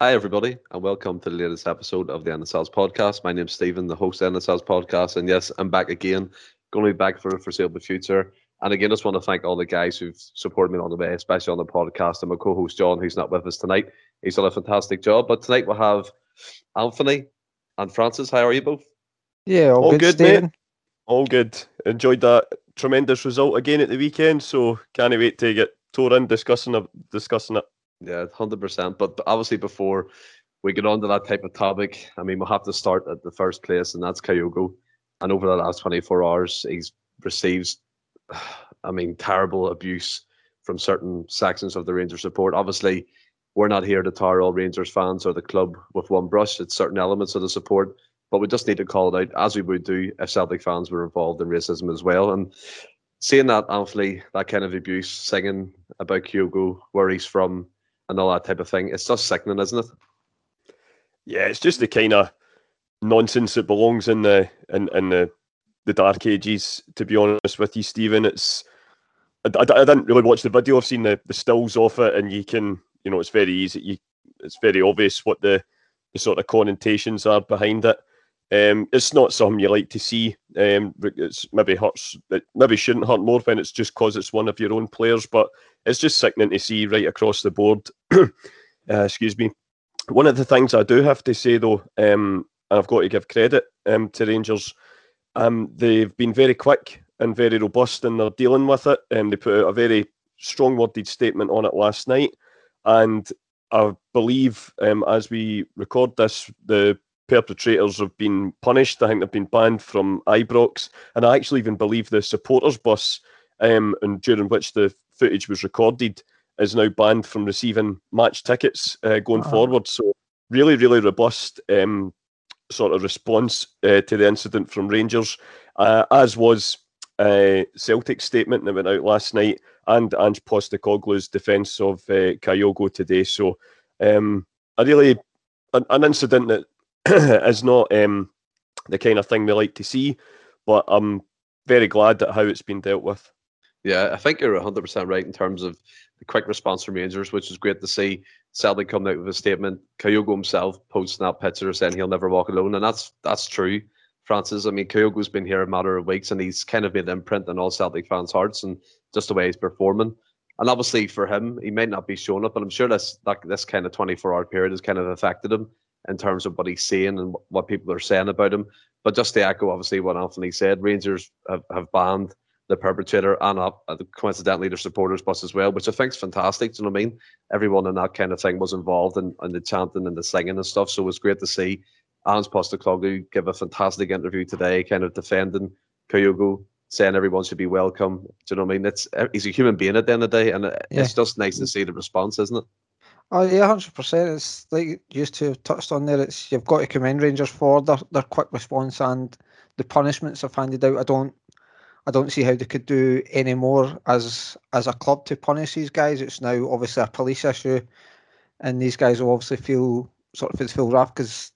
Hi, everybody, and welcome to the latest episode of the NSL's podcast. My name's Stephen, the host of NSL's podcast, and yes, I'm back again. Going to be back for the foreseeable future. And again, I just want to thank all the guys who've supported me on the way, especially on the podcast, and my co-host John, who's not with us tonight. He's done a fantastic job. But tonight we'll have Anthony and Francis. How are you both? Yeah, all, all good, good mate. All good. Enjoyed that tremendous result again at the weekend, so can't wait to get tore in discussing discussing it. Yeah, hundred percent. But obviously, before we get on to that type of topic, I mean, we'll have to start at the first place, and that's Kyogo. And over the last twenty four hours, he's received, I mean, terrible abuse from certain sections of the Rangers support. Obviously, we're not here to tar all Rangers fans or the club with one brush. It's certain elements of the support, but we just need to call it out as we would do if Celtic fans were involved in racism as well. And seeing that Anthony, that kind of abuse, singing about Kyogo, where he's from, and all that type of thing. It's just sickening, isn't it? Yeah, it's just the kind of nonsense that belongs in the in, in the the dark ages. To be honest with you, Stephen, it's I, I, I, didn't really watch the video. I've seen the, the stills of it, and you can you know it's very easy. You, it's very obvious what the the sort of connotations are behind it. Um, it's not something you like to see. Um, it's maybe hurts. It maybe shouldn't hurt more when it's just because it's one of your own players. But it's just sickening to see right across the board. uh, excuse me. One of the things I do have to say though, um, and I've got to give credit um, to Rangers, um, they've been very quick and very robust in their dealing with it. Um, they put out a very strong worded statement on it last night, and I believe um, as we record this, the perpetrators have been punished. I think they've been banned from Ibrox, and I actually even believe the supporters bus, um, and during which the footage was recorded, is now banned from receiving match tickets uh, going oh. forward. So really, really robust um, sort of response uh, to the incident from Rangers, uh, as was uh, Celtic's statement that went out last night, and Ange Postecoglou's defence of uh, Kyogo today. So um, a really an, an incident that is not um, the kind of thing we like to see, but I'm very glad at how it's been dealt with. Yeah, I think you're 100% right in terms of the quick response from Rangers, which is great to see. Celtic coming out with a statement. Kyogo himself posting that picture saying he'll never walk alone, and that's that's true. Francis, I mean, Kyogo's been here a matter of weeks, and he's kind of made an imprint on all Celtic fans' hearts, and just the way he's performing. And obviously, for him, he might not be showing up, but I'm sure this that this kind of 24 hour period has kind of affected him in terms of what he's saying and what people are saying about him. But just to echo, obviously, what Anthony said, Rangers have, have banned the perpetrator and uh, coincidentally their supporters bus as well, which I think is fantastic. Do you know what I mean? Everyone in that kind of thing was involved in, in the chanting and the singing and stuff. So it was great to see Ange Postecoglou give a fantastic interview today, kind of defending Kyogo, saying everyone should be welcome. Do you know what I mean? It's he's a human being at the end of the day, and yeah. it's just nice to see the response, isn't it? Oh yeah, hundred percent. It's like used to have touched on there. It's you've got to commend Rangers for their, their quick response and the punishments they've handed out. I don't I don't see how they could do any more as as a club to punish these guys. It's now obviously a police issue, and these guys will obviously feel sort of feel rough because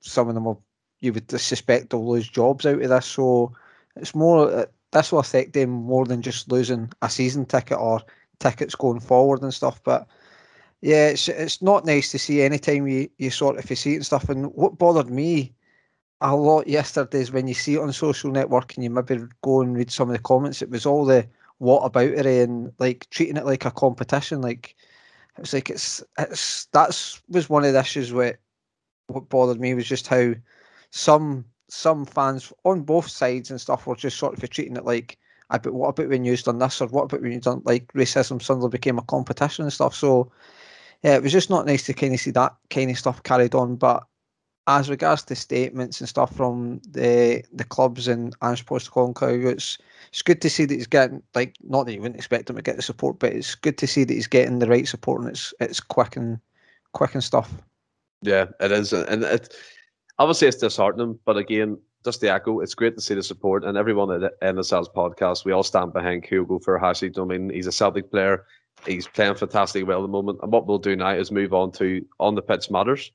some of them will you would suspect they'll lose jobs out of this. So it's more uh, this will affect them more than just losing a season ticket or tickets going forward and stuff. But yeah, it's it's not nice to see anytime you, you sort of see it and stuff. And what bothered me a lot yesterday is when you see it on social network and you maybe go and read some of the comments, it was all the what about it and like treating it like a competition. Like it was like it's it's that's was one of the issues with what bothered me was just how some some fans on both sides and stuff were just sort of treating it like but what about when you've done this or what about when you've done like racism suddenly became a competition and stuff. So yeah, it was just not nice to kind of see that kind of stuff carried on. But as regards to statements and stuff from the the clubs and Ange Postecoglou, it's it's good to see that he's getting like not that you wouldn't expect him to get the support, but it's good to see that he's getting the right support and it's it's quick and quick and stuff. Yeah, it is, and it obviously it's disheartening, but again, just the echo, it's great to see the support and everyone at NSL's podcast. We all stand behind Kyogo Furuhashi. I mean, he's a Celtic player he's playing fantastically well at the moment. And what we'll do now is move on to on the pitch matters,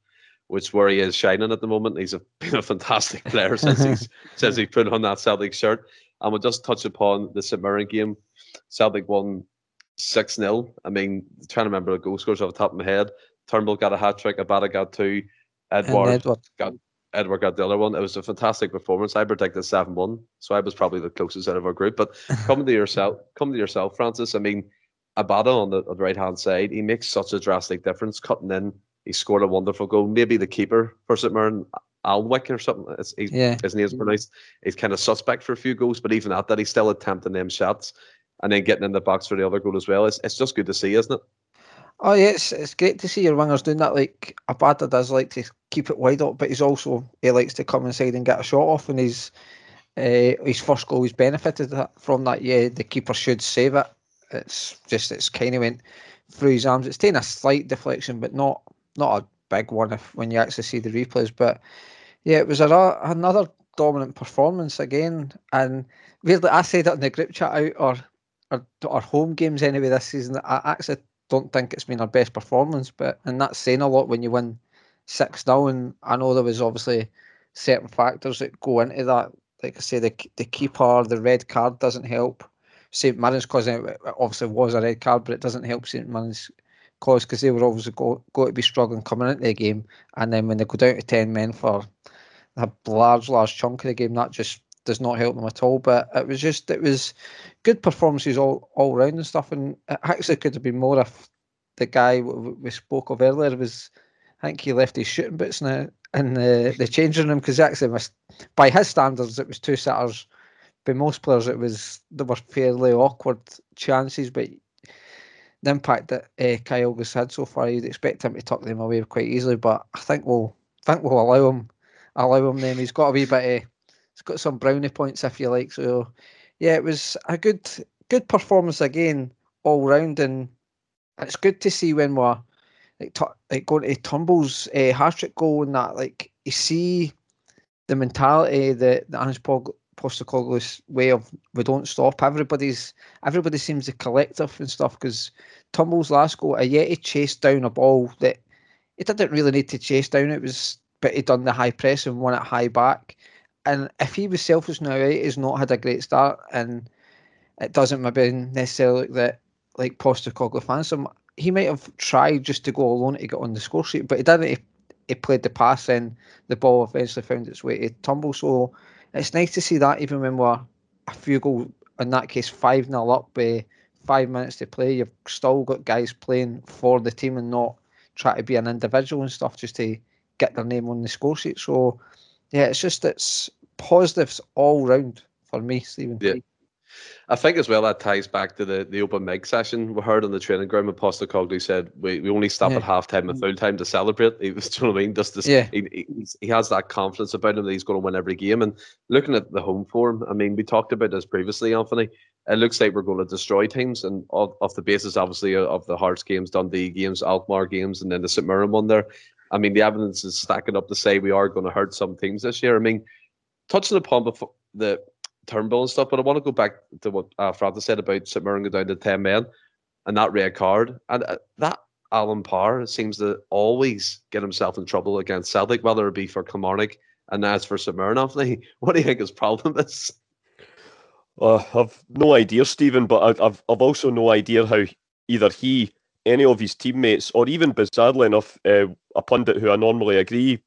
which where he is shining at the moment. He's a, been a fantastic player since he's since he put on that Celtic shirt. And we'll just touch upon the St Mirren game. Celtic won six 0 I mean, trying to remember the goal scores off the top of my head. Turnbull got a hat trick, Abada got two, Edward, Edouard. got Edouard got the other one. It was a fantastic performance. I predicted seven one, so I was probably the closest out of our group. But coming to yourself, coming to yourself, Francis. I mean, Abada on the, on the right hand side, he makes such a drastic difference. Cutting in, he scored a wonderful goal. Maybe the keeper for St Mirren, Alnwick or something. It's, he's, Yeah. his name's pronounced. He's kind of suspect for a few goals, but even at that, he's still attempting them shots and then getting in the box for the other goal as well. It's, it's just good to see, isn't it? Oh yeah, it's, it's great to see your wingers doing that. Like Abada does like to keep it wide up, but he's also he likes to come inside and get a shot off. And his uh, his first goal, he's benefited from that. Yeah, the keeper should save it. It's just it's kind of went through his arms. It's taken a slight deflection, but not not a big one if when you actually see the replays. But yeah, it was a, another dominant performance again. And weirdly, I said it in the group chat out or our home games anyway this season. I actually don't think it's been our best performance, but and that's saying a lot when you win six 0 And I know there was obviously certain factors that go into that. Like I say, the the keeper, the red card doesn't help. St Mirren's cause eh, it obviously was a red card, but it doesn't help St Mirren's cause because they were obviously go, going to be struggling coming into the game, and then when they go down to ten men for a large, large chunk of the game, that just does not help them at all. But it was just it was good performances all all round and stuff, and it actually could have been more if the guy we, spoke of earlier was. I think he left his shooting boots now in the, the changing room because actually missed, by his standards it was two sitters. By most players it was they were fairly awkward chances, but the impact that uh, Kyogo's had so far, you'd expect him to tuck them away quite easily. But I think we'll I think we'll allow him allow him. Then he's got a wee bit. Of, he's got some brownie points if you like. So yeah, it was a good good performance again all round, and it's good to see when we're like, t- like going to Turnbull's uh, hat trick goal and that. Like you see the mentality that the Ange Postecoglou's way of we don't stop. Everybody's everybody seems a collective and stuff because Turnbull's last goal, a uh, Yeti chased down a ball that he didn't really need to chase down. It was but he done the high press and won it high back. And if he was selfish now, right, he's not had a great start, and it doesn't maybe necessarily look that like Postecoglou fans him. He might have tried just to go alone to get on the score sheet, but he didn't. He, he played the pass, and the ball eventually found its way to Turnbull. So it's nice to see that even when we're a few goals, in that case, 5 0 up by five minutes to play, you've still got guys playing for the team and not try to be an individual and stuff just to get their name on the score sheet. So, yeah, it's just it's positives all round for me, Stephen. Yeah. I think as well that ties back to the, the open mic session we heard on the training ground when Postecoglou said we, we only stop Yeah. at half time and full time to celebrate. He was, do you know what I mean? Just this, Yeah. he, he, he's- he has that confidence about him that he's going to win every game. And looking at the home form, I mean, we talked about this previously, Anthony. It looks like we're going to destroy teams, and off, off the basis, obviously, of- of the Hearts games, Dundee games, Alkmaar games, and then the St Mirren one there. I mean, the evidence is stacking up to say we are going to hurt some teams this year. I mean, touching upon before the Turnbull and stuff, but I want to go back to what uh, Francis said about St Mirren go down to 10 men and that red card. And uh, that Alan Power seems to always get himself in trouble against Celtic, whether it be for Kilmarnock and it's for St Mirren. What do you think his problem is? Uh, I've no idea, Stephen, but I've I've also no idea how either he, any of his teammates, or even bizarrely enough, uh, a pundit who I normally agree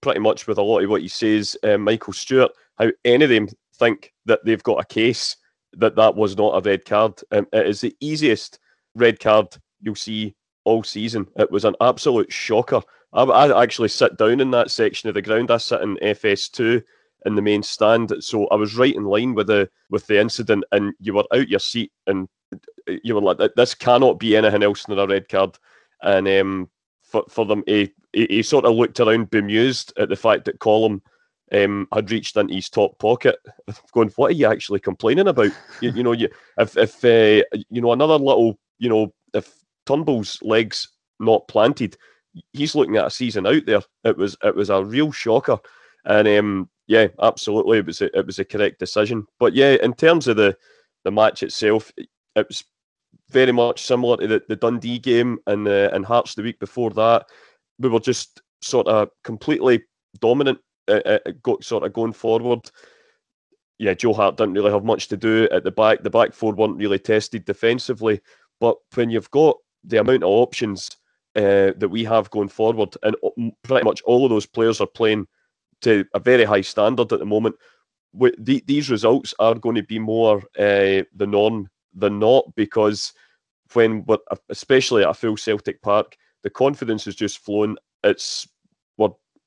pretty much with a lot of what he says, uh, Michael Stewart, how any of them think that they've got a case that that was not a red card. Um, it is the easiest red card you'll see all season. It was an absolute shocker. I, I actually sit down in that section of the ground. I sit in FS2 in the main stand, so I was right in line with the with the incident, and you were out your seat, and you were like, "This cannot be anything else than a red card." And um, for for them, he, he, he sort of looked around bemused at the fact that Colum um, had reached into his top pocket, going, "What are you actually complaining about?" you, you know, you if if uh, you know another little, you know, if Turnbull's legs not planted, he's looking at a season out there. It was it was a real shocker, and um, yeah, absolutely, it was a, it was a correct decision. But yeah, in terms of the the match itself, it was very much similar to the, the Dundee game and uh, and Hearts the week before that. We were just sort of completely dominant, uh, uh, sort of going forward. Yeah, Joe Hart didn't really have much to do at the back. The back four weren't really tested defensively. But when you've got the amount of options uh, that we have going forward, and pretty much all of those players are playing to a very high standard at the moment. The, these results are going to be more uh, the norm than not because when we're especially at a full Celtic Park, the confidence is just flowing. It's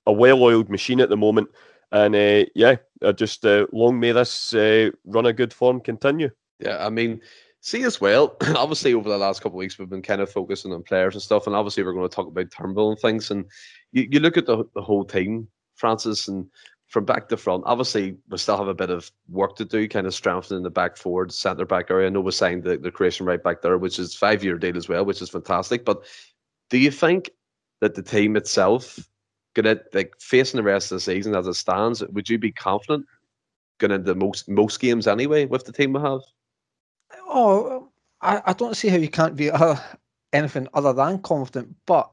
a well-oiled machine at the moment, and uh, yeah, just uh, long may this uh, run a good form continue. Yeah, I mean, see as well. obviously, over the last couple of weeks, we've been kind of focusing on players and stuff, and obviously, we're going to talk about Turnbull and things. And you, you look at the the whole team, Francis, and from back to front, obviously, we still have a bit of work to do, kind of strengthening the back forward, centre back area. I know we signed the, the Croatian right back there, which is five year deal as well, which is fantastic. But do you think that the team itself, gonna like facing the rest of the season as it stands, would you be confident going into most most games anyway with the team we have? Oh, I, I don't see how you can't be uh, anything other than confident, but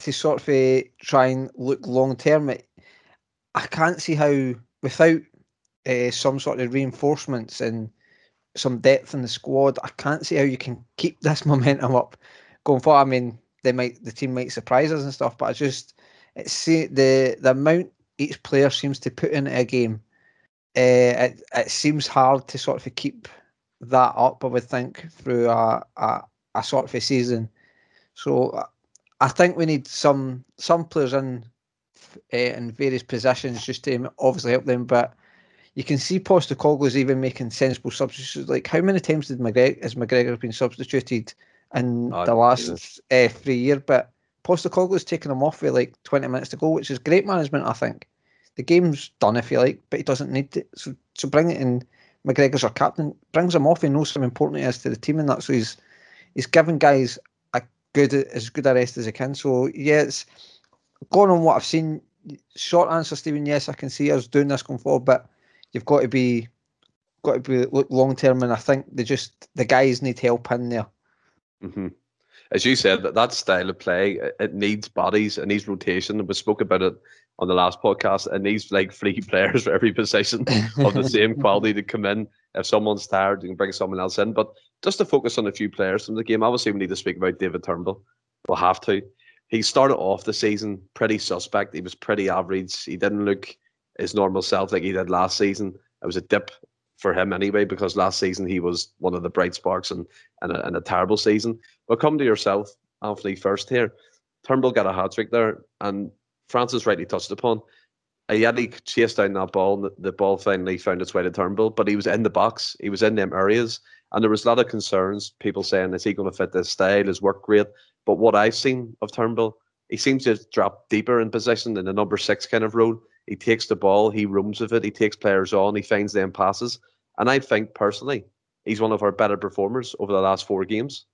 to sort of uh, try and look long term, I can't see how without uh, some sort of reinforcements and some depth in the squad, I can't see how you can keep this momentum up going forward. I mean, they might the team might surprise us and stuff, but I just it's the the amount each player seems to put into a game. Uh, it it seems hard to sort of keep that up. I would think through a a, a sort of a season. So I think we need some some players in uh, in various positions just to obviously help them, but you can see Postecoglou's even making sensible substitutions. Like how many times did McGregor has McGregor been substituted in oh, the last uh, three years? But Postecoglou's taken him off with like 20 minutes to go, which is great management, I think. The game's done if you like, but he doesn't need to. So, so bring it in. McGregor's our captain, brings him off. He knows how important he is to the team, and that's so he's he's giving guys a good as good a rest as he can. So yeah, it's going on what I've seen. Short answer, Stephen. Yes, I can see us doing this going forward, but you've got to be got to be look long term, and I think they just the guys need help in there. Mm-hmm. As you said, that that style of play it needs bodies, it needs rotation. And we spoke about it on the last podcast. It needs like three players for every position of the same quality to come in. If someone's tired, you can bring someone else in. But just to focus on a few players from the game, obviously we need to speak about David Turnbull. We'll have to. He started off the season pretty suspect. He was pretty average. He didn't look his normal self like he did last season. It was a dip for him anyway because last season he was one of the bright sparks and and a, and a terrible season. But come to yourself, Anthony, first here. Turnbull got a hat trick there, and Francis rightly touched upon. Ajeti chased down that ball, and the, the ball finally found its way to Turnbull, but he was in the box. He was in them areas, and there was a lot of concerns. People saying, "Is he going to fit this style? His work rate?" But what I've seen of Turnbull, he seems to drop deeper in position in the number six kind of role. He takes the ball, he roams with it, he takes players on, he finds them passes. And I think personally, he's one of our better performers over the last four games.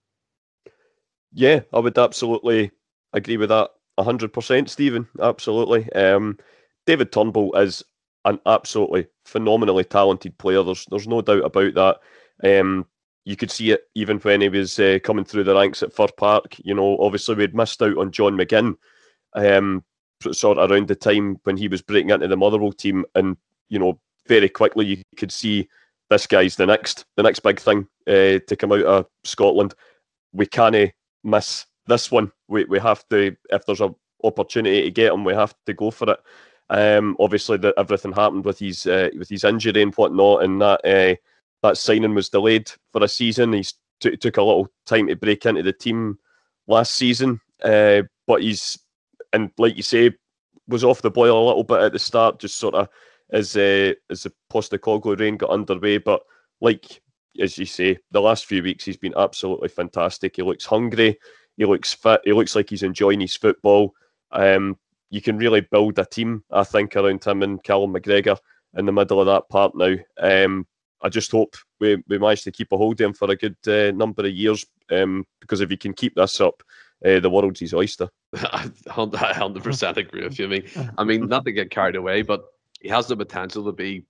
Yeah, I would absolutely agree with that. 100%, Stephen. Absolutely. Um, David Turnbull is an absolutely phenomenally talented player. There's there's no doubt about that. Um, you could see it even when he was uh, coming through the ranks at Fir Park. You know, obviously we'd missed out on John McGinn, um, sort of around the time when he was breaking into the Motherwell team, and you know, very quickly you could see this guy's the next, the next big thing uh, to come out of Scotland. We can't miss this one. We we have to, if there's an opportunity to get him, we have to go for it. Um, obviously, that everything happened with his uh, with his injury and whatnot, and that uh, that signing was delayed for a season. He t- took a little time to break into the team last season, uh, but he's and like you say, was off the boil a little bit at the start, just sort of as uh, as the Postecoglou reign got underway. But like as you say, the last few weeks he's been absolutely fantastic. He looks hungry, he looks fit, he looks like he's enjoying his football. Um, you can really build a team, I think, around him and Callum McGregor in the middle of that part now. Um, I just hope we, we manage to keep a hold of him for a good uh, number of years um, because if he can keep this up, uh, the world's his oyster. I 100% agree with you. I mean, uh-huh. I mean, not to get carried away, but he has the potential to be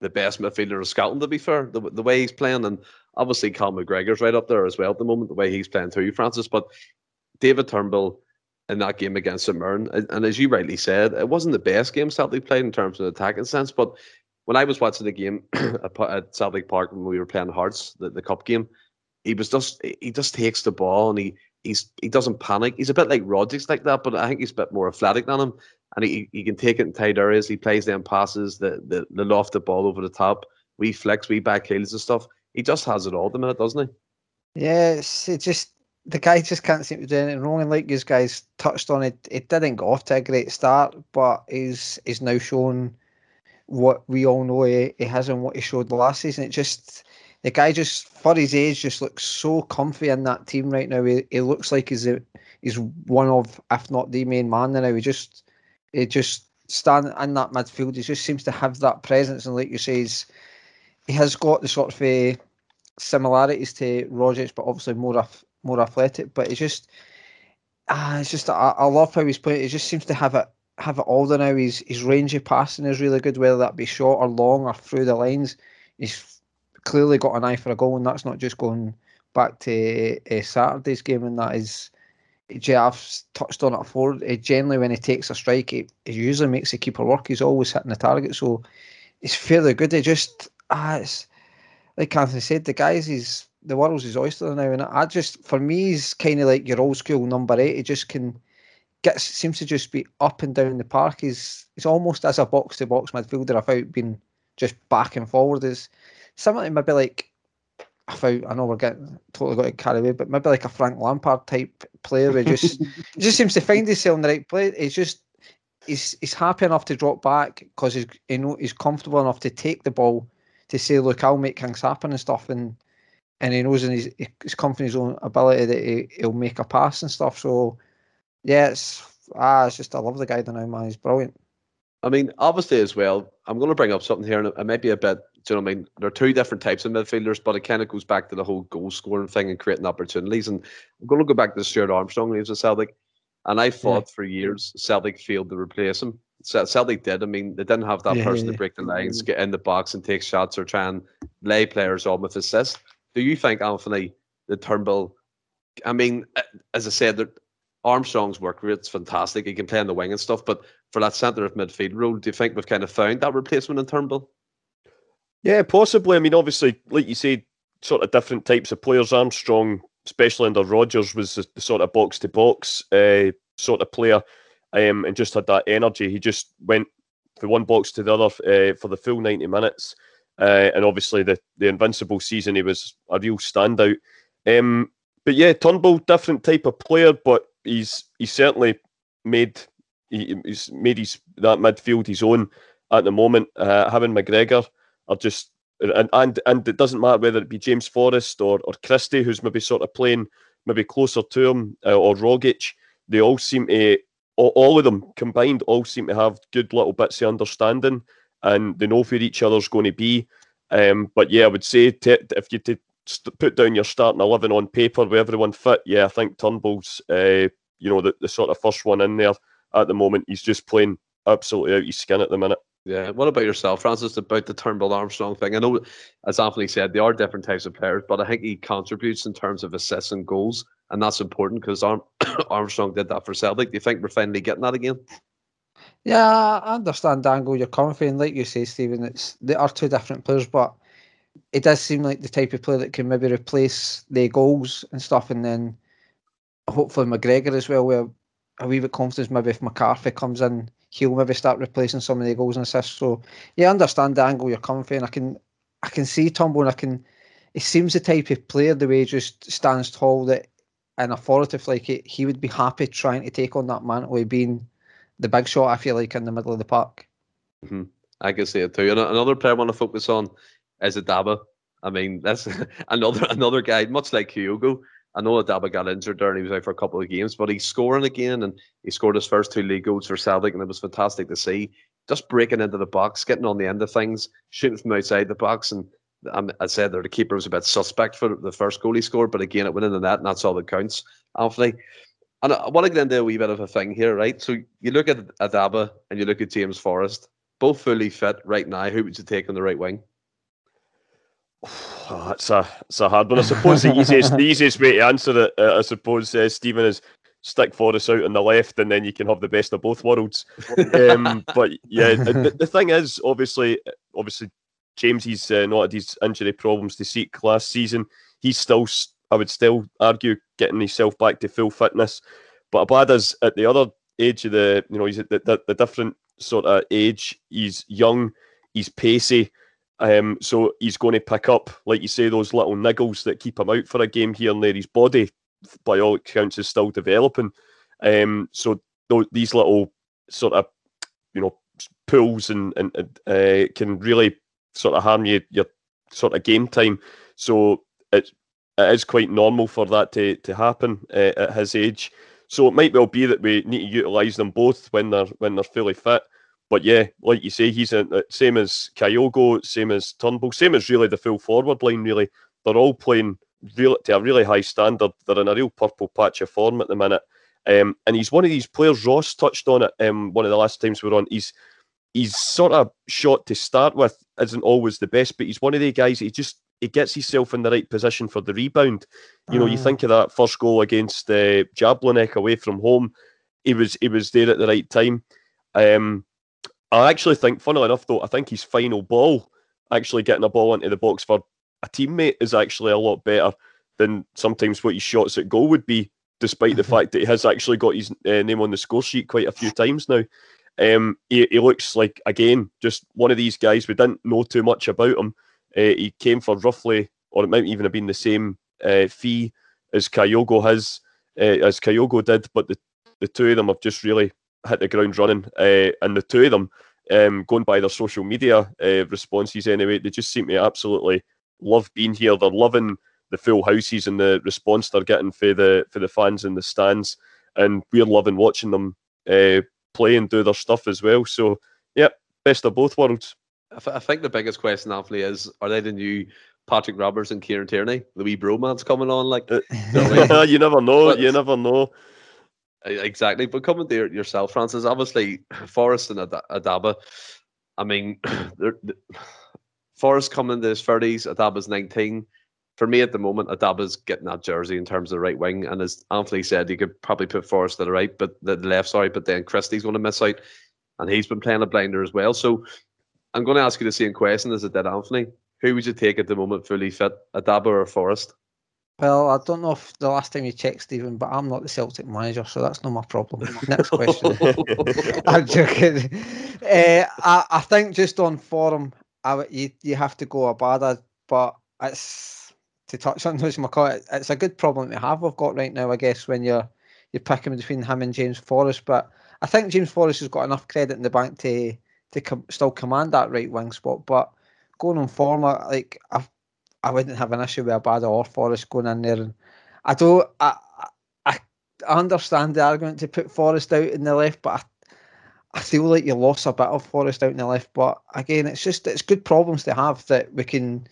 the best midfielder of Scotland, to be fair, the, the way he's playing. And obviously, Cal McGregor's right up there as well at the moment, the way he's playing too, Francis. But David Turnbull in that game against St Mirren, and, and as you rightly said, it wasn't the best game Celtic played in terms of attacking sense, but when I was watching the game at Celtic Park when we were playing Hearts, the, the cup game, he was just he just takes the ball and he he's he doesn't panic. He's a bit like Rodgers like that, but I think he's a bit more athletic than him, and he, he can take it in tight areas. He plays them passes, the the, loft the ball over the top, we flex, we back heels and stuff. He just has it all the minute, doesn't he? Yeah, it's, it just the guy just can't seem to do anything wrong. And like you guys touched on it, it didn't go off to a great start, but he's he's now shown what we all know he, he has and what he showed the last season. It just the guy just for his age just looks so comfy in that team right now. He, he looks like he's a, he's one of if not the main man now. He just he just stand in that midfield. He just seems to have that presence and like you say, he has got the sort of uh, similarities to Rodgers, but obviously more af- more athletic. But it's just ah, it's just I, I love how he's playing. He just seems to have it have it all now. His his range of passing is really good, whether that be short or long or through the lines. He's clearly got an eye for a goal, and that's not just going back to uh, Saturday's game, and that is. JF's touched on it before. It generally, when he takes a strike, it, it usually makes the keeper work. He's always hitting the target, so it's fairly good. It just ah, it's like Anthony said, the guys he's the world's his oyster now, and I just for me he's kind of like your old school number eight. He just can gets seems to just be up and down the park. He's he's almost as a box to box midfielder without being just back and forward. Is something maybe like I thought I know we're getting totally got to carry away, but maybe like a Frank Lampard type player who just he just seems to find himself in the right place. He's just he's he's happy enough to drop back because he's you know he's comfortable enough to take the ball to say, look, I'll make things happen and stuff, and and he knows in his his company's own ability that he, he'll make a pass and stuff. So yeah, it's ah, it's just I love the guy The now, man. He's brilliant. I mean, obviously as well, I'm going to bring up something here, and it might be a bit. Do you know what I mean? There are two different types of midfielders, but it kind of goes back to the whole goal scoring thing and creating opportunities. And I'm going to go back to Stuart Armstrong when he was at Celtic, and I fought yeah. for years Celtic failed to replace him. Celtic did. I mean, they didn't have that yeah, person yeah. to break the lines, mm. get in the box and take shots or try and lay players on with assists. Do you think, Anthony, the Turnbull? I mean, as I said, that Armstrong's work rate's fantastic. He can play on the wing and stuff, but for that centre of midfield role, do you think we've kind of found that replacement in Turnbull? Yeah, possibly. I mean, obviously, like you said, sort of different types of players. Armstrong, especially under Rodgers, was the, the sort of box to box sort of player, um, and just had that energy. He just went from one box to the other uh, for the full ninety minutes, uh, and obviously the the invincible season, he was a real standout. Um, but yeah, Turnbull, different type of player, but he's he's certainly made he, he's made his that midfield his own at the moment. Uh, having McGregor are just and, and and it doesn't matter whether it be James Forrest or or Christie, who's maybe sort of playing maybe closer to him, uh, or Rogic. They all seem to all, all of them combined all seem to have good little bits of understanding and they know where each other's going to be. Um, but yeah, I would say t- if you t- put down your starting eleven on paper with everyone fit, yeah, I think Turnbull's, uh, you know, the, the sort of first one in there at the moment. He's just playing absolutely out his skin at the minute. Yeah. What about yourself, Francis? About the Turnbull Armstrong thing? I know, as Anthony said, they are different types of players, but I think he contributes in terms of assists and goals, and that's important because Arm- Armstrong did that for Celtic. Do you think we're finally getting that again? Yeah, I understand the angle you're coming from. Like you say, Stephen, it's they are two different players, but it does seem like the type of player that can maybe replace the goals and stuff, and then hopefully McGregor as well, where a wee bit confidence maybe if McCarthy comes in, he'll maybe start replacing some of the goals and assists. So yeah, I understand the angle you're coming from. I can I can see Tombo and I can he seems the type of player the way he just stands tall that and authoritative like it, he would be happy trying to take on that mantle of being the big shot, I feel like, in the middle of the park. Mm-hmm. I can see it too. And another player I want to focus on is Abada. I mean, that's another another guy, much like Kyogo. I know Abada got injured there and he was out for a couple of games, but he's scoring again and he scored his first two league goals for Celtic and it was fantastic to see. Just breaking into the box, getting on the end of things, shooting from outside the box. And um, I said there, the keeper was a bit suspect for the first goal he scored, but again, it went in the net and that's all that counts, Anthony. And I want to get into a wee bit of a thing here, right? So you look at Abada and you look at James Forrest, both fully fit right now. Who would you take on the right wing? Oh, it's a it's a hard one. I suppose the easiest the easiest way to answer it, uh, I suppose, uh, Stephen, is stick Forrest out on the left, and then you can have the best of both worlds. um, but yeah, the, the, thing is, obviously, obviously, James he's uh, not had his injury problems to seek last season. He's still I would still argue getting himself back to full fitness. But Abada's at the other age of the, you know, he's at the, the, the different sort of age. He's young, he's pacey. Um, so he's going to pick up, like you say, those little niggles that keep him out for a game here and there. His body, by all accounts, is still developing. Um, so th- these little sort of, you know, pulls and, and uh, can really sort of harm you your sort of game time. So it's it is quite normal for that to to happen uh, at his age. So it might well be that we need to utilise them both when they're when they're fully fit. But yeah, like you say, he's a, same as Kyogo, same as Turnbull, same as really the full forward line. Really, they're all playing real to a really high standard. They're in a real purple patch of form at the minute. Um, and he's one of these players. Ross touched on it um, one of the last times we were on. He's he's sort of shot to start with isn't always the best, but he's one of the guys. He just he gets himself in the right position for the rebound. You know, you mm. think of that first goal against uh, Jablonec away from home. He was he was there at the right time. Um, I actually think, funnily enough, though, I think his final ball, actually getting a ball into the box for a teammate, is actually a lot better than sometimes what his shots at goal would be. Despite the fact that he has actually got his uh, name on the score sheet quite a few times now. Um, he, he looks like again just one of these guys. We didn't know too much about him. Uh, he came for roughly, or it might even have been the same uh, fee as Kyogo has, uh, as Kyogo did, but the, the two of them have just really hit the ground running. Uh, and the two of them, um, going by their social media uh, responses anyway, they just seem to absolutely love being here. They're loving the full houses and the response they're getting for the for the fans in the stands, and we're loving watching them uh, play and do their stuff as well. So, yeah, best of both worlds. I, think the biggest question, Anthony, is are they the new Patrick Roberts and Kieran Tierney? The wee bromance coming on, like uh, you never know. But, you never know. Exactly, but coming to yourself, Francis. Obviously, Forrest and Ad- Abada. I mean, Forrest coming into his thirties. Abada's nineteen. For me, at the moment, Abada's getting that jersey in terms of the right wing, and as Anthony said, you could probably put Forrest to the right, but the left, sorry, but then Christie's going to miss out, and he's been playing a blinder as well. So I'm going to ask you the same question as it did Anthony. Who would you take at the moment fully fit, Abada or Forrest? Well, I don't know if the last time you checked, Stephen, but I'm not the Celtic manager, so that's not my problem. Next question. I'm joking. Uh, I, I think just on form, I, you, you have to go Abada, but it's to touch on those McCoy, it's a good problem to have we've got right now, I guess, when you're you're picking between him and James Forrest. But I think James Forrest has got enough credit in the bank to to com- still command that right wing spot. But going on form, like I, I wouldn't have an issue with a bad or Forrest going in there. And I don't, I, I, I understand the argument to put Forrest out in the left, but I, I feel like you lost a bit of Forrest out in the left. But again, it's just it's good problems to have that we can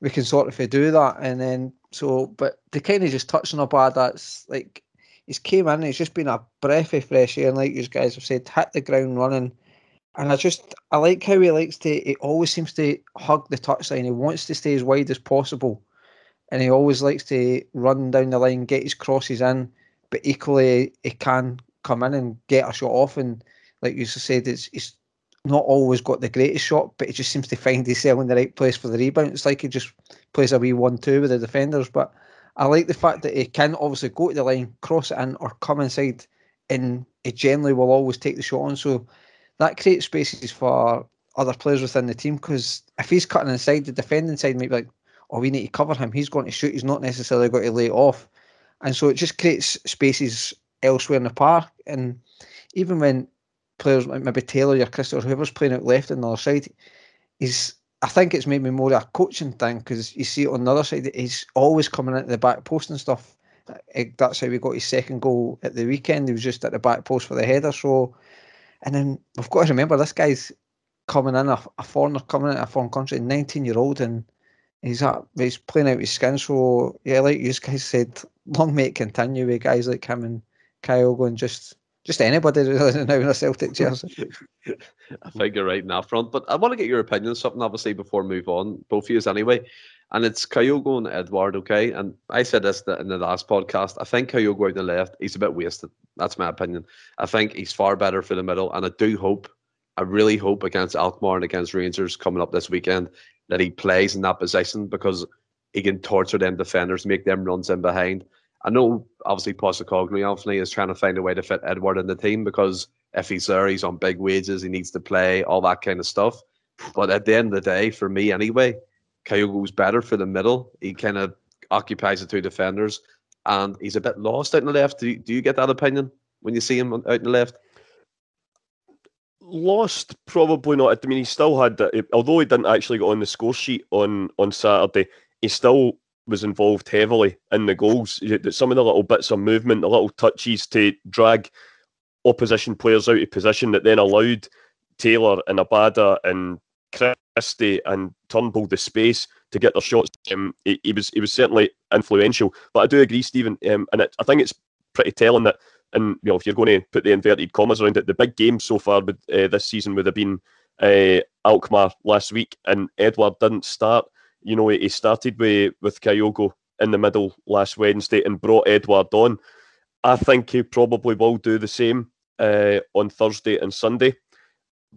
we can sort of do that. And then so, but to kind of just touch on a bad, that's like he's came in, he's just been a breath of fresh air, and like you guys have said, hit the ground running and I just I like how he likes to. He always seems to hug the touchline. He wants to stay as wide as possible, and he always likes to run down the line, get his crosses in. But equally, he can come in and get a shot off. And like you said, it's he's not always got the greatest shot, but he just seems to find himself in the right place for the rebound. It's like he just plays a wee one-two with the defenders. But I like the fact that he can obviously go to the line, cross it in, or come inside, and he generally will always take the shot on. So that creates spaces for other players within the team because if he's cutting inside, the defending side might be like, oh, we need to cover him. He's going to shoot. He's not necessarily going to lay off. And so it just creates spaces elsewhere in the park. And even when players like maybe Taylor or Chris or whoever's playing out left on the other side, he's I think it's maybe more a coaching thing because you see on the other side, he's always coming into the back post and stuff. That's how we got his second goal at the weekend. He was just at the back post for the header. So and then we've got to remember this guy's coming in a, a foreigner coming in a foreign country, 19 year old, and he's at, he's playing out his skin. So yeah, like you guys said, long may it continue with guys like him and Kyogo and just just anybody really now in a Celtic jersey. I think you're right in that front, but I want to get your opinion on something obviously before we move on, both of you anyway. And it's Kyogo and Edouard, okay? And I said this in the last podcast. I think Kyogo out the left, he's a bit wasted. That's my opinion. I think he's far better for the middle. And I do hope, I really hope against Alkmaar and against Rangers coming up this weekend that he plays in that position because he can torture them defenders, make them runs in behind. I know obviously Postecoglou obviously is trying to find a way to fit Edouard in the team because if he's there, he's on big wages, he needs to play, all that kind of stuff. But at the end of the day, for me anyway, Kyogo's better for the middle. He kind of occupies the two defenders, and he's a bit lost out in the left. Do you, do you get that opinion when you see him out in the left? Lost, probably not. I mean, he still had. Although he didn't actually get on the score sheet on on Saturday, he still was involved heavily in the goals. Some of the little bits of movement, the little touches to drag opposition players out of position that then allowed Taylor and Abada and Christie and Turnbull the space to get their shots. Um, he, he, was he was certainly influential. But I do agree, Stephen, um, and it, I think it's pretty telling that. And you know, if you're going to put the inverted commas around it, the big game so far with, uh, this season would have been uh, Alkmaar last week, and Edouard didn't start. You know, he started with with Kyogo in the middle last Wednesday and brought Edouard on. I think he probably will do the same uh, on Thursday and Sunday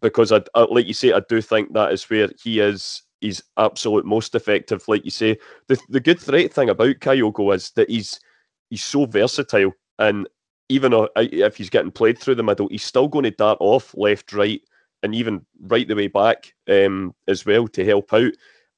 because I, I, like you say, I do think that is where he is. He's absolute most effective. Like you say, the the good threat thing about Kyogo is that he's he's so versatile, and even if he's getting played through the middle, he's still going to dart off left, right, and even right the way back um, as well to help out,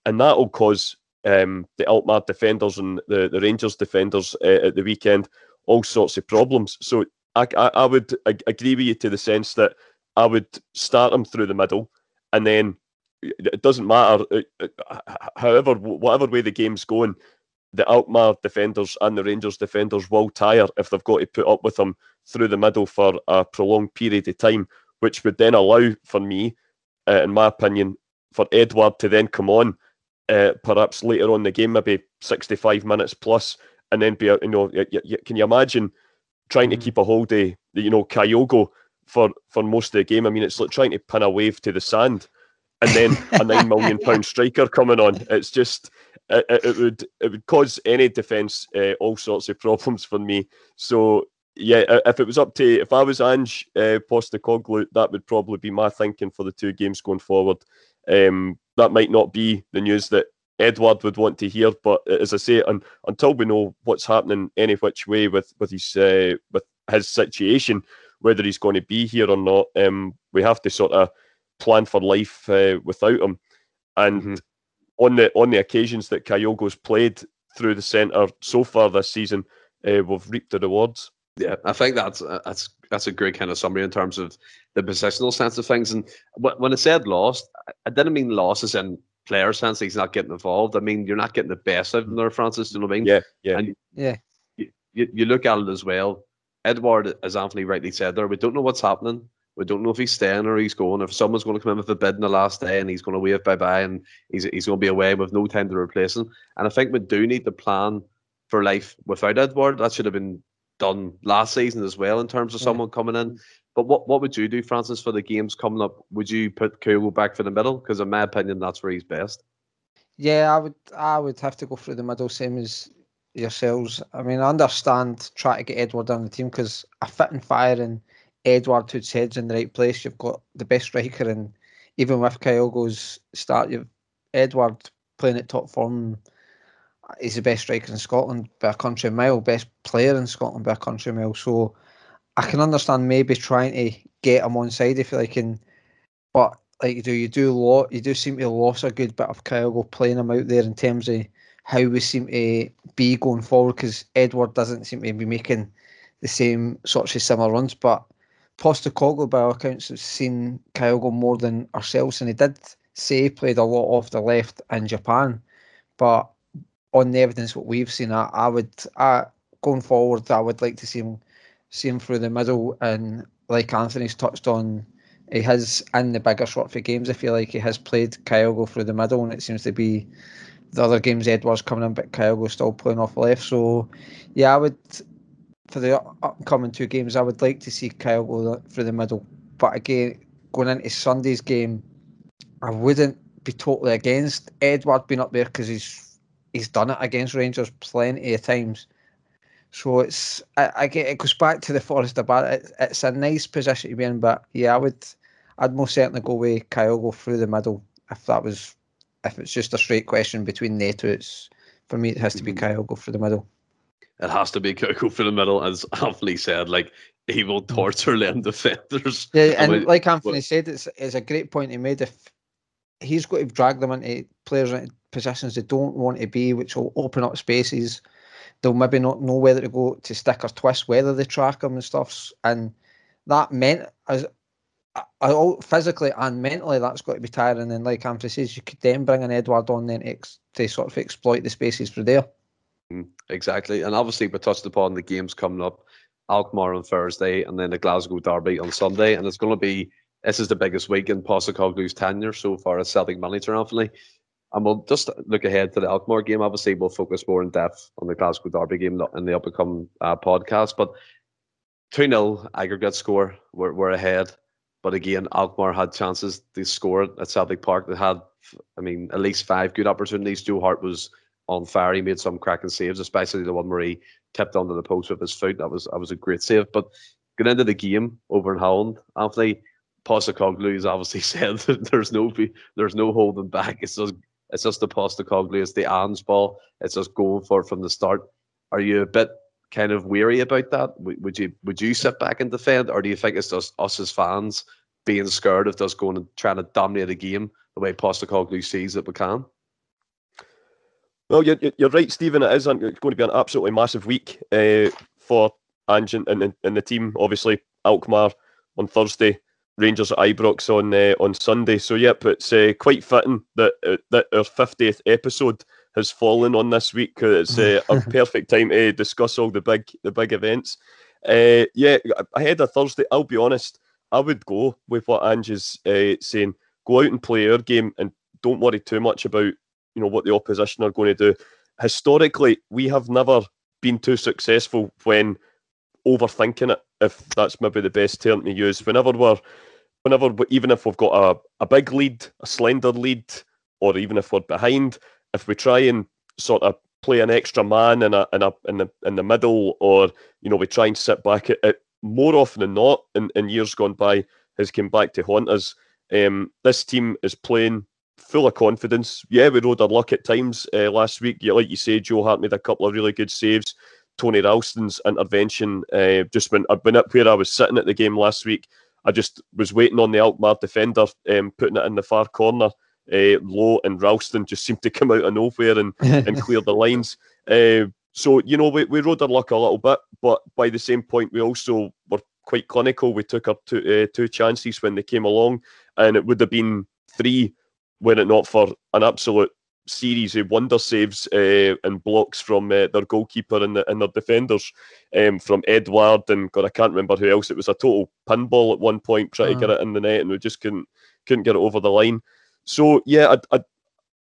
and that will cause um, the Alkmaar defenders and the, the Rangers defenders uh, at the weekend all sorts of problems. So I, I, I would agree with you to the sense that I would start him through the middle, and then it doesn't matter. Uh, uh, however, whatever way the game's going, the Alkmaar defenders and the Rangers defenders will tire if they've got to put up with him through the middle for a prolonged period of time, which would then allow for me, uh, in my opinion, for Edouard to then come on, uh, perhaps later on the game, maybe 65 minutes plus, and then be, you know, can you imagine trying to mm. keep a hold of, you know, Kyogo for for most of the game. I mean, it's like trying to pin a wave to the sand, and then a nine million pound striker coming on. It's just it, it, would it would cause any defence uh, all sorts of problems for me. So yeah, if it was up to if I was Ange uh, Postecoglou, that would probably be my thinking for the two games going forward. Um, that might not be the news that Edouard would want to hear, but as I say, un, until we know what's happening any which way with with his uh, with his situation, whether he's going to be here or not. Um, we have to sort of plan for life uh, without him. And mm-hmm. on the on the occasions that Kyogo's played through the centre so far this season, uh, we've reaped the rewards. Yeah, I think that's uh, that's that's a great kind of summary in terms of the positional sense of things. And when I said lost, I didn't mean losses in player sense. He's not getting involved. I mean, you're not getting the best out of there, Francis. You know what I mean? Yeah, yeah, and yeah. You, you look at it as well. Edouard, as Anthony rightly said there, we don't know what's happening. We don't know if he's staying or he's going. If someone's going to come in with a bid in the last day and he's going to wave bye bye and he's, he's going to be away with no time to replace him. And I think we do need to plan for life without Edouard. That should have been done last season as well in terms of yeah. someone coming in. But what, what would you do, Francis, for the games coming up? Would you put Kyogo back for the middle? Because in my opinion, that's where he's best. Yeah, I would. I would have to go through the middle, same as yourselves. I mean, I understand trying to get Edouard on the team because a fit and firing Edouard who's heads in the right place. You've got the best striker, and even with Kyogo's start, you've Edouard playing at top form. He's the best striker in Scotland by a country mile, best player in Scotland by a country mile. So I can understand maybe trying to get him on side if you like, and but like you do, you do lot, you do seem to lose a good bit of Kyogo playing him out there in terms of how we seem to be going forward because Edouard doesn't seem to be making the same sorts of similar runs. But Postecoglou, by all accounts, has seen Kyogo more than ourselves, and he did say he played a lot off the left in Japan. But on the evidence what we've seen, I, I would, I, going forward, I would like to see him see him through the middle. And like Anthony's touched on, he has in the bigger short for games. I feel like he has played Kyogo through the middle, and it seems to be the other games Edouard's coming in, but Kyogo's still playing off left. So, yeah, I would for the upcoming two games, I would like to see Kyogo through the middle. But again, going into Sunday's game, I wouldn't be totally against Edouard being up there because he's he's done it against Rangers plenty of times. So it's I, I get it goes back to the Forrest Abada, it's a nice position to be in, but yeah, I would I'd most certainly go with Kyogo through the middle if that was if it's just a straight question between the two, it's for me, it has to be Mhm. Kyogo for the middle. It has to be Kyogo for the middle, as Anthony said. Like he will torture them defenders. Yeah, I and mean, like Anthony said, it's it's a great point he made. If he's got to drag them into players into positions they don't want to be, which will open up spaces. They'll maybe not know whether to go to stick or twist, whether they track them and stuffs. And that meant as I- I- all- physically and mentally, that's got to be tiring. And like Anthony says, you could then bring an Edouard on then to, ex- to sort of exploit the spaces for there. Mm, Exactly. And obviously, we touched upon the games coming up Alkmaar on Thursday and then the Glasgow Derby on Sunday. And it's going to be, this is the biggest week in Postecoglou's tenure so far as Celtic manager, Anthony. And we'll just look ahead to the Alkmaar game. Obviously, we'll focus more in depth on the Glasgow Derby game in the upcoming uh, podcast. But 2 0 aggregate score, we're, we're ahead. But again, Alkmaar had chances to score at Celtic Park. They had, I mean, at least five good opportunities. Joe Hart was on fire. He made some cracking saves, especially the one where he tipped onto the post with his foot. That was that was a great save. But going into the game over in Holland, Anthony Postecoglou has obviously said that there's no there's no holding back. It's just it's just the Postecoglou. It's the Ange ball. It's just going for it from the start. Are you a bit kind of weary about that? Would you would you sit back and defend, or do you think it's just us as fans being scared of us going and trying to dominate a game the way Postecoglou sees that we can? Well, you're, you're- right, Stephen. It is going to be an absolutely massive week uh, for Ange and, and, and the team. Obviously, Alkmaar on Thursday, Rangers at Ibrox on uh, on Sunday. So, yep, it's uh, quite fitting that uh, that our 50th episode has fallen on this week it's uh, a perfect time to discuss all the big the big events. Uh, yeah, ahead of Thursday, I'll be honest, I would go with what Ange is uh, saying. Go out and play our game and don't worry too much about you know what the opposition are going to do. Historically, we have never been too successful when overthinking it. If that's maybe the best term to use, whenever we're, whenever even if we've got a, a big lead, a slender lead, or even if we're behind, if we try and sort of play an extra man in a in a in the in the middle, or you know we try and sit back, it, it more often than not in, in years gone by has come back to haunt us. Um, this team is playing full of confidence. Yeah, we rode our luck at times uh, last week. Yeah, like you say, Joe Hart made a couple of really good saves. Tony Ralston's intervention uh, just when I've been up where I was sitting at the game last week. I just was waiting on the Alkmaar defender, um, putting it in the far corner, uh, low, and Ralston just seemed to come out of nowhere and, and clear the lines. Uh, so you know we, we rode our luck a little bit, but by the same point we also were quite clinical. We took our two, uh, two chances when they came along, and it would have been three were it not for an absolute series of wonder saves uh, and blocks from uh, their goalkeeper and, the, and their defenders, um, from Edouard and God, I can't remember who else. It was a total pinball at one point, trying to get it in the net, and we just couldn't couldn't get it over the line. So yeah, I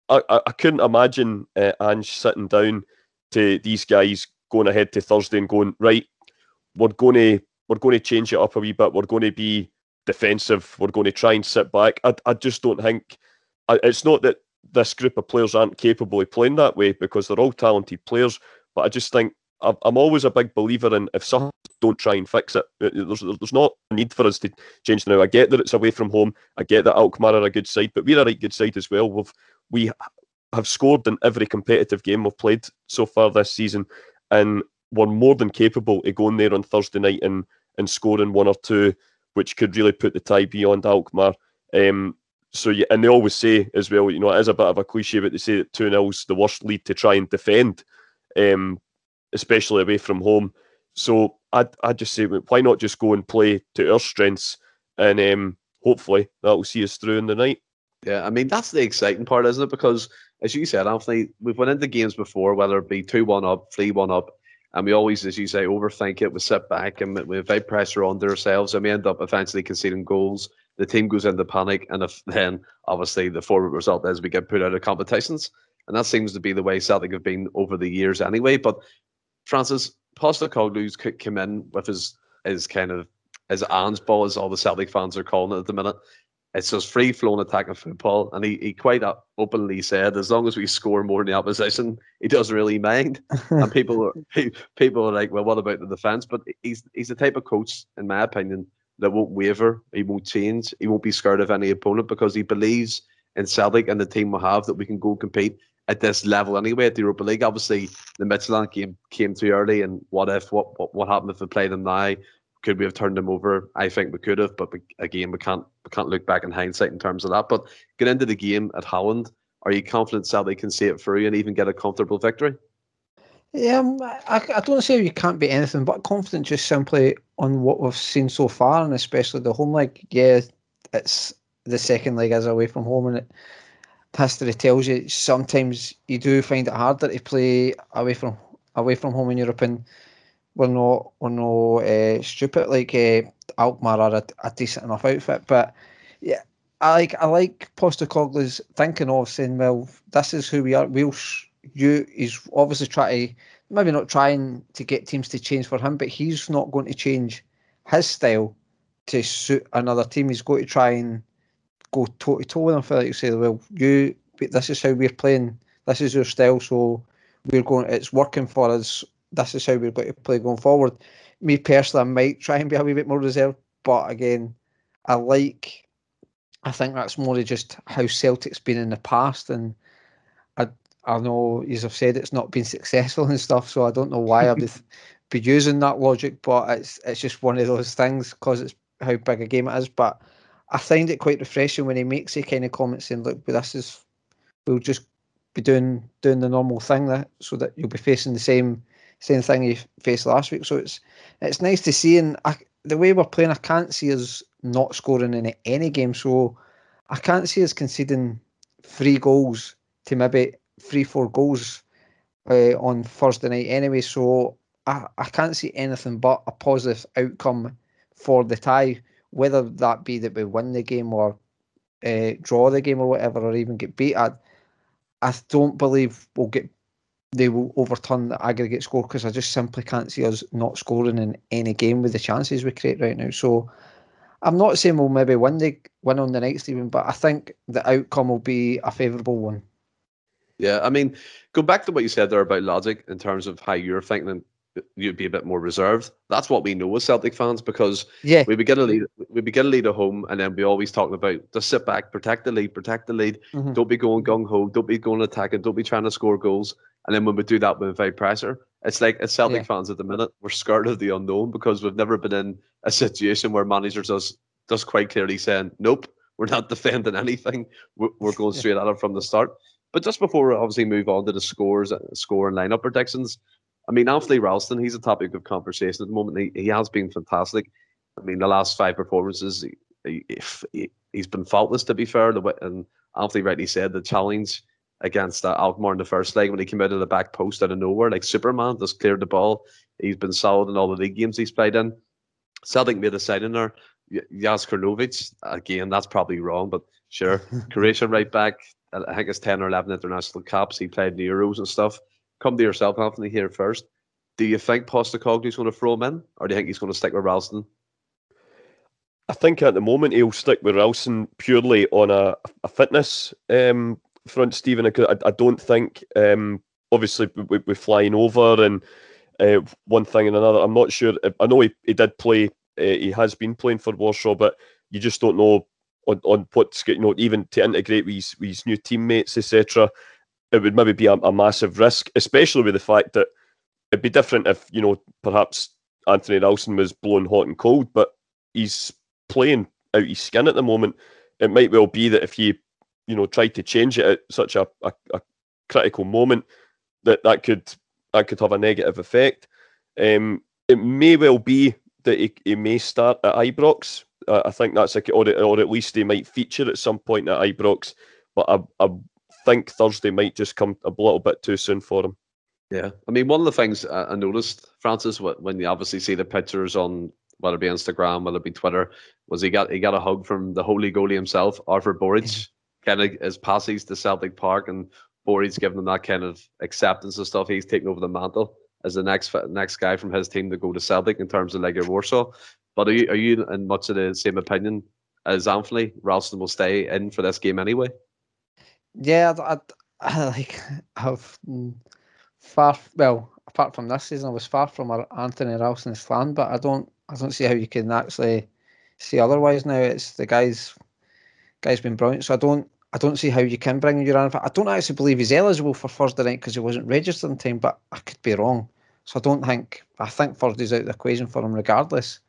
I, I, I couldn't imagine uh, Ange sitting down to these guys going ahead to Thursday and going right. We're going to we're going to change it up a wee bit. We're going to be defensive. We're going to try and sit back. I, I just don't think I, it's not that this group of players aren't capable of playing that way because they're all talented players. But I just think I'm, always a big believer in if some don't try and fix it. Uh, There's there's not a need for us to change now. I get that it's away from home. I get that Alkmaar are a good side, but we're a right good side as well. We've we have scored in every competitive game we've played so far this season, and we're more than capable of going there on Thursday night and and scoring one or two, which could really put the tie beyond Alkmaar. Um, so yeah, and they always say as well, you know, it is a bit of a cliche, but they say that two 0's the worst lead to try and defend, um, especially away from home. So I I just say, why not just go and play to our strengths, and um, hopefully that will see us through in the night. Yeah, I mean that's the exciting part, isn't it? Because as you said, Anthony, we've went into games before, whether it be two one up, three one up, and we always, as you say, overthink it. We sit back and we invite pressure onto ourselves, and we end up eventually conceding goals. The team goes into panic, and if then obviously the forward result is we get put out of competitions, and that seems to be the way Celtic have been over the years anyway. But Francis Postecoglou's c- come in with his his kind of his Ange ball, as all the Celtic fans are calling it at the minute it's just free flowing attacking football. And he, he quite openly said, as long as we score more than the opposition, he doesn't really mind. and people are people are like, well, what about the defense? But he's he's the type of coach, in my opinion, that won't waver. He won't change. He won't be scared of any opponent because he believes in Celtic and the team we have that we can go compete at this level anyway at the Europa League. Obviously, the Midtjylland game came too early, and what if what what, what happened if we played them now? Could we have turned them over? I think we could have, but we, again, we can't we can't look back in hindsight in terms of that. But get into the game at Holland. Are you confident Celtic can see it through and even get a comfortable victory? Yeah, um, I, I don't say you can't be anything but confident just simply on what we've seen so far, and especially the home leg. Yeah, it's the second leg is away from home, and it, history tells you sometimes you do find it harder to play away from away from home in Europe, and we're not we're not uh, stupid like uh, Alkmaar are a, a, decent enough outfit, but yeah, I like I like Postecoglou's thinking of saying, well, this is who we are. We'll you he's obviously trying to maybe not trying to get teams to change for him, but he's not going to change his style to suit another team. He's going to try and go toe to toe with them for like you say, well, you this is how we're playing, this is your style, so we're going it's working for us. This is how we're going to play going forward. Me personally, I might try and be a wee bit more reserved, but again, I like I think that's more just how Celtic's been in the past and I I know as I've said it's not been successful and stuff, so I don't know why I would be using that logic, but it's it's just one of those things because it's how big a game it is. But I find it quite refreshing when he makes a kind of comment saying, "Look, this is we'll just be doing doing the normal thing that so that you'll be facing the same same thing you faced last week." So it's it's nice to see, and I, the way we're playing, I can't see us not scoring in any game. So I can't see us conceding three goals to maybe three four goals uh, on Thursday night anyway. So I, I can't see anything but a positive outcome for the tie whether that be that we win the game or uh, draw the game or whatever, or even get beat, I, I don't believe we'll get they will overturn the aggregate score because I just simply can't see us not scoring in any game with the chances we create right now. So I'm not saying we'll maybe win the win on the night, Stephen, but I think the outcome will be a favourable one. Yeah, I mean, go back to what you said there about logic in terms of how you're thinking you'd be a bit more reserved. That's what we know as Celtic fans because yeah, we begin a lead, we begin a lead at home, and then we always talking about just sit back, protect the lead, protect the lead. Mm-hmm. Don't be going gung ho, don't be going attacking, don't be trying to score goals. And then when we do that, we invite pressure. It's like as Celtic yeah. fans at the minute, we're scared of the unknown because we've never been in a situation where managers just just quite clearly saying, "Nope, we're not defending anything. We're, we're going straight at it from the start." But just before we obviously move on to the scores, score and lineup predictions, I mean, Anthony Ralston, he's a topic of conversation at the moment. He, he has been fantastic. I mean, the last five performances, he, he, has been faultless, to be fair. And Anthony rightly said the challenge against uh, Alkmaar in the first leg when he came out of the back post out of nowhere, like Superman, just cleared the ball. He's been solid in all the league games he's played in. Celtic made a side in there. Jas Krnovic, again, that's probably wrong, but sure. Croatian right back, I think it's 10 or 11 international caps. He played in the Euros and stuff come to yourself, Anthony, here first. Do you think Postecoglou's going to throw him in, or do you think he's going to stick with Ralston? I think at the moment he'll stick with Ralston purely on a, a fitness um, front, Stephen. I, I don't think, um, obviously, we, we're flying over and uh, one thing and another. I'm not sure. I know he, he did play, uh, he has been playing for Warsaw, but you just don't know on, on what's, you know, even to integrate with his, with his new teammates, etc it would maybe be a, a, massive risk, especially with the fact that it'd be different if you know perhaps Anthony Ralston was blown hot and cold, but he's playing out his skin at the moment. It might well be that if you you know tried to change it at such a, a, a critical moment, that that could that could have a negative effect. Um, it may well be that he, he may start at Ibrox. I think that's a, or, or at least he might feature at some point at Ibrox. But I, I think Thursday might just come a little bit too soon for him. Yeah, I mean, one of the things I noticed, Francis, when you obviously see the pictures on whether it be Instagram, whether it be Twitter, was he got he got a hug from the holy goalie himself, Artur Boruc, kind of as passes to Celtic Park, and Boruc's giving him that kind of acceptance and stuff. He's taking over the mantle as the next next guy from his team to go to Celtic in terms of Legia Warsaw. But are you are you in much of the same opinion as Anthony? Ralston will stay in for this game anyway yeah, I, I, like have mm, far well apart from this season, I was far from Anthony Ralston's fan, but I don't I don't see how you can actually see otherwise now. It's the guy's guy's been brilliant, so I don't I don't see how you can bring Uran. I don't actually believe he's eligible for Thursday night because he wasn't registered in time, but I could be wrong. So I don't think I think Thursday's out of the equation for him regardless.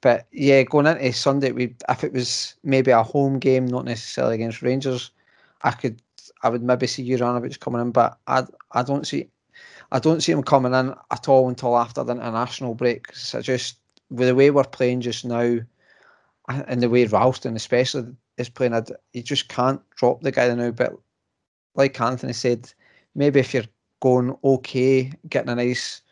But yeah, going into Sunday, we if it was maybe a home game, not necessarily against Rangers, I could I would maybe see Juranovic coming in, but I I don't see I don't see him coming in at all until after the international break. So just with the way we're playing just now, and the way Ralston especially is playing, i you just can't drop the guy now. But like Anthony said, maybe if you're going okay, getting a nice,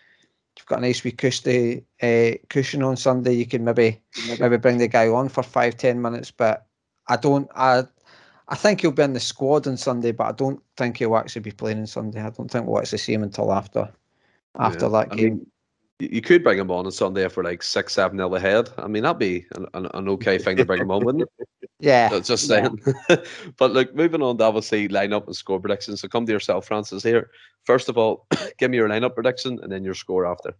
you've got a nice wee cushy, uh, cushion on Sunday, you can maybe maybe bring the guy on for five ten minutes. But I don't, I I think he'll be in the squad on Sunday, but I don't think he'll actually be playing on Sunday. I don't think we'll actually see him until after after yeah. that game. I mean, you could bring him on on Sunday if we're like six, seven nil ahead. I mean, that'd be an, an, an okay thing to bring him on, wouldn't it? Yeah. just saying. Yeah. but look, moving on to obviously lineup and score predictions. So come to yourself, Francis. Here, first of all, give me your lineup prediction and then your score after.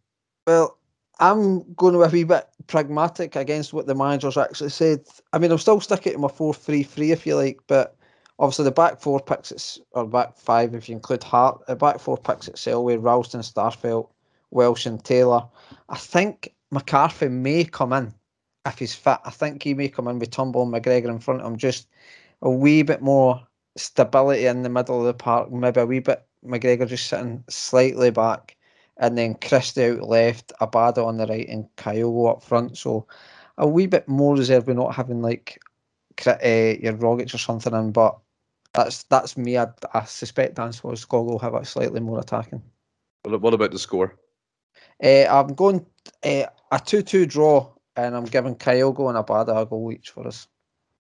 Well, I'm going to be a wee bit pragmatic against what the managers actually said. I mean, I'll still stick it to my 4 3 3 if you like, but obviously the back four picks, it, or back five if you include Hart, the back four picks at Selway, Ralston, Starfelt, Welsh, and Taylor. I think McCarthy may come in if he's fit. I think he may come in with Turnbull and McGregor in front of him, just a wee bit more stability in the middle of the park, maybe a wee bit McGregor just sitting slightly back and then Christie out left, Abada on the right, and Kyogo up front. So a wee bit more reserved with not having like uh, your Rogic or something in, but that's that's me. I, suspect I suspect Dan Skog will have a slightly more attacking. What about the score? Uh, I'm going uh, a 2 2 draw, and I'm giving Kyogo and Abada a goal each for us.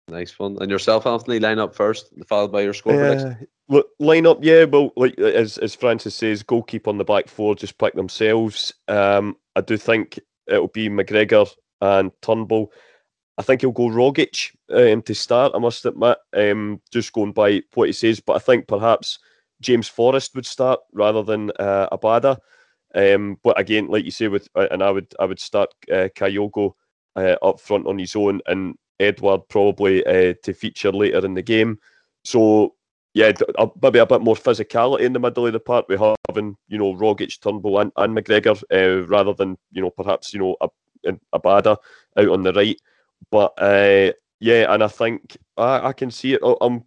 Nice one. And yourself, Anthony, line up first, followed by your score uh. Look, line up, yeah. Well, like as as Francis says, goalkeeper on the back four just pick themselves. Um, I do think it'll be McGregor and Turnbull. I think he'll go Rogic um, to start. I must admit, um, just going by what he says, but I think perhaps James Forrest would start rather than uh, Abada. Um, but again, like you say, with and I would I would start uh, Kyogo uh, up front on his own, and Edouard probably uh, to feature later in the game. So yeah, maybe a bit more physicality in the middle of the park. We having you know Rogic, Turnbull, and, and McGregor uh, rather than you know perhaps you know a, Abada out on the right. But uh, yeah, and I think I, I can see it. I'm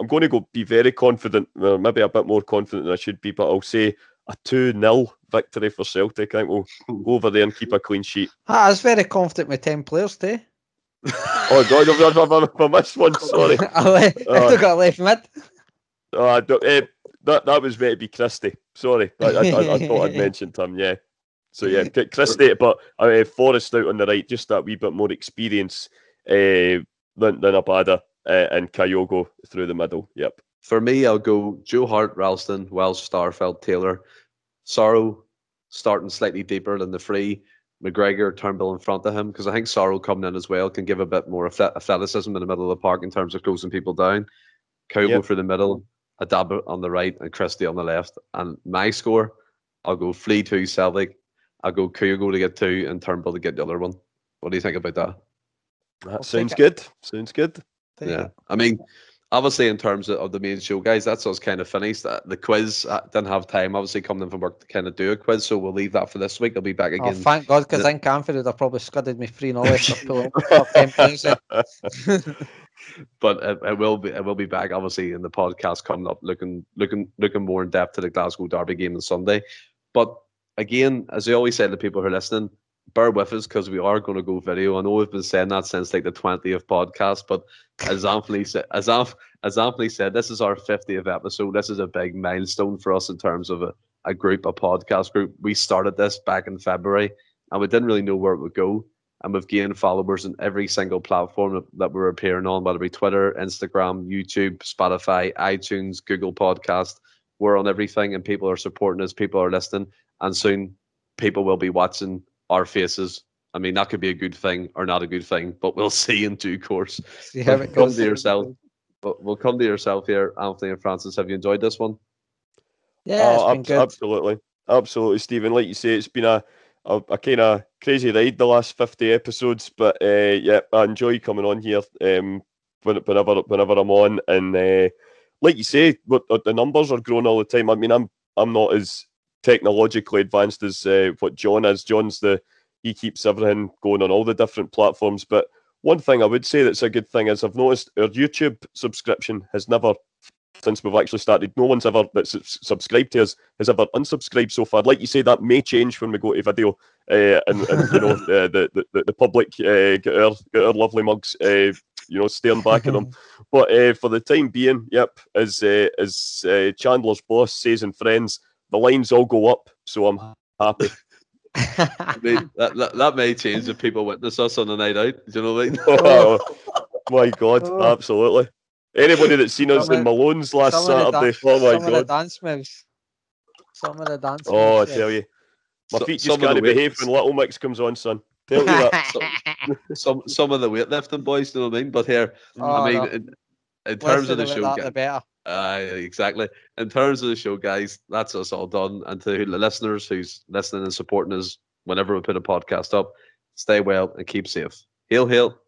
I'm going to go be very confident, well, maybe a bit more confident than I should be, but I'll say a 2 0 victory for Celtic. I think we'll go over there and keep a clean sheet. I was very confident with 10 players too oh, no, I, I, missed one. Sorry. I, le- uh, I got left mid. Oh, I don't, uh, that that was meant to be Christie. Sorry, I, I, I, I thought I'd mentioned him. Yeah. So yeah, Christie, but uh, Forrest out on the right, just that wee bit more experience uh, than than Abada uh, and Kyogo through the middle. Yep. For me, I'll go Joe Hart, Ralston, Welsh, Starfelt, Taylor, Soro starting slightly deeper than the free. McGregor, Turnbull in front of him because I think Soro coming in as well can give a bit more athleticism in the middle of the park in terms of closing people down. Kyogo yep. for the middle, Abada on the right, and Christie on the left. And my score, I'll go Flea two Celtic. I'll go Kyogo to get two and Turnbull to get the other one. What do you think about that? That sounds good. Sounds good. Yeah, I mean, obviously in terms of, the main show, guys, that's us kind of finished. The quiz I didn't have time, obviously coming in from work to kind of do a quiz, so we'll leave that for this week. I'll be back oh, again. Oh, thank God, because I'm confident I probably scudded me free knowledge but it, it, will be it will be back obviously in the podcast coming up, looking looking looking more in depth to the Glasgow Derby game on Sunday. But again, as I always say to people who are listening, bear with us because we are going to go video. I know we've been saying that since like the 20th podcast, but as Anthony said, as, Anth- as Anthony said, this is our 50th episode. This is a big milestone for us in terms of a, a group, a podcast group. We started this back in February and we didn't really know where it would go. And we've gained followers in every single platform that we're appearing on, whether it be Twitter, Instagram, YouTube, Spotify, iTunes, Google Podcast. We're on everything and people are supporting us, people are listening, and soon people will be watching our faces. I mean, that could be a good thing or not a good thing, but we'll see in due course. See how it come to yourself. But we'll come to yourself here, Anthony and Francis. Have you enjoyed this one? Yeah, oh, ab- absolutely, absolutely, Stephen. Like you say, it's been a a, a kind of crazy ride the last fifty episodes, but uh, yeah, I enjoy coming on here. Um, whenever whenever I'm on, and uh, like you say, the numbers are growing all the time. I mean, I'm I'm not as technologically advanced as uh, what John is. John's the he keeps everything going on all the different platforms. But one thing I would say that's a good thing is I've noticed our YouTube subscription has never since we've actually started. No one's ever that's subscribed to us has ever unsubscribed so far. Like you say, that may change when we go to video, uh, and, and, you know uh, the, the the public uh, get our get our lovely mugs, uh, you know, staring back at them. But uh, for the time being, yep, as uh, as Chandler's boss says in Friends, the lines all go up, so I'm happy. I mean, that, that, that, may change if people witness us on a night out. Do you know what I mean? oh, my God, oh. absolutely. Anybody that's seen us in Malone's last Saturday, oh my God. dance moves. Some of the dance oh, moves. Oh, I tell you. My so, feet just can't behave when Little Mix comes on, son. Tell you that. some, some, some of the weightlifting boys, do you know what I mean? But here, oh, I mean, no. in, in terms of the show, that, the better. Uh, exactly. In terms of the show, guys, that's us all done. And to the listeners who's listening and supporting us whenever we put a podcast up, stay well and keep safe. Hail, hail.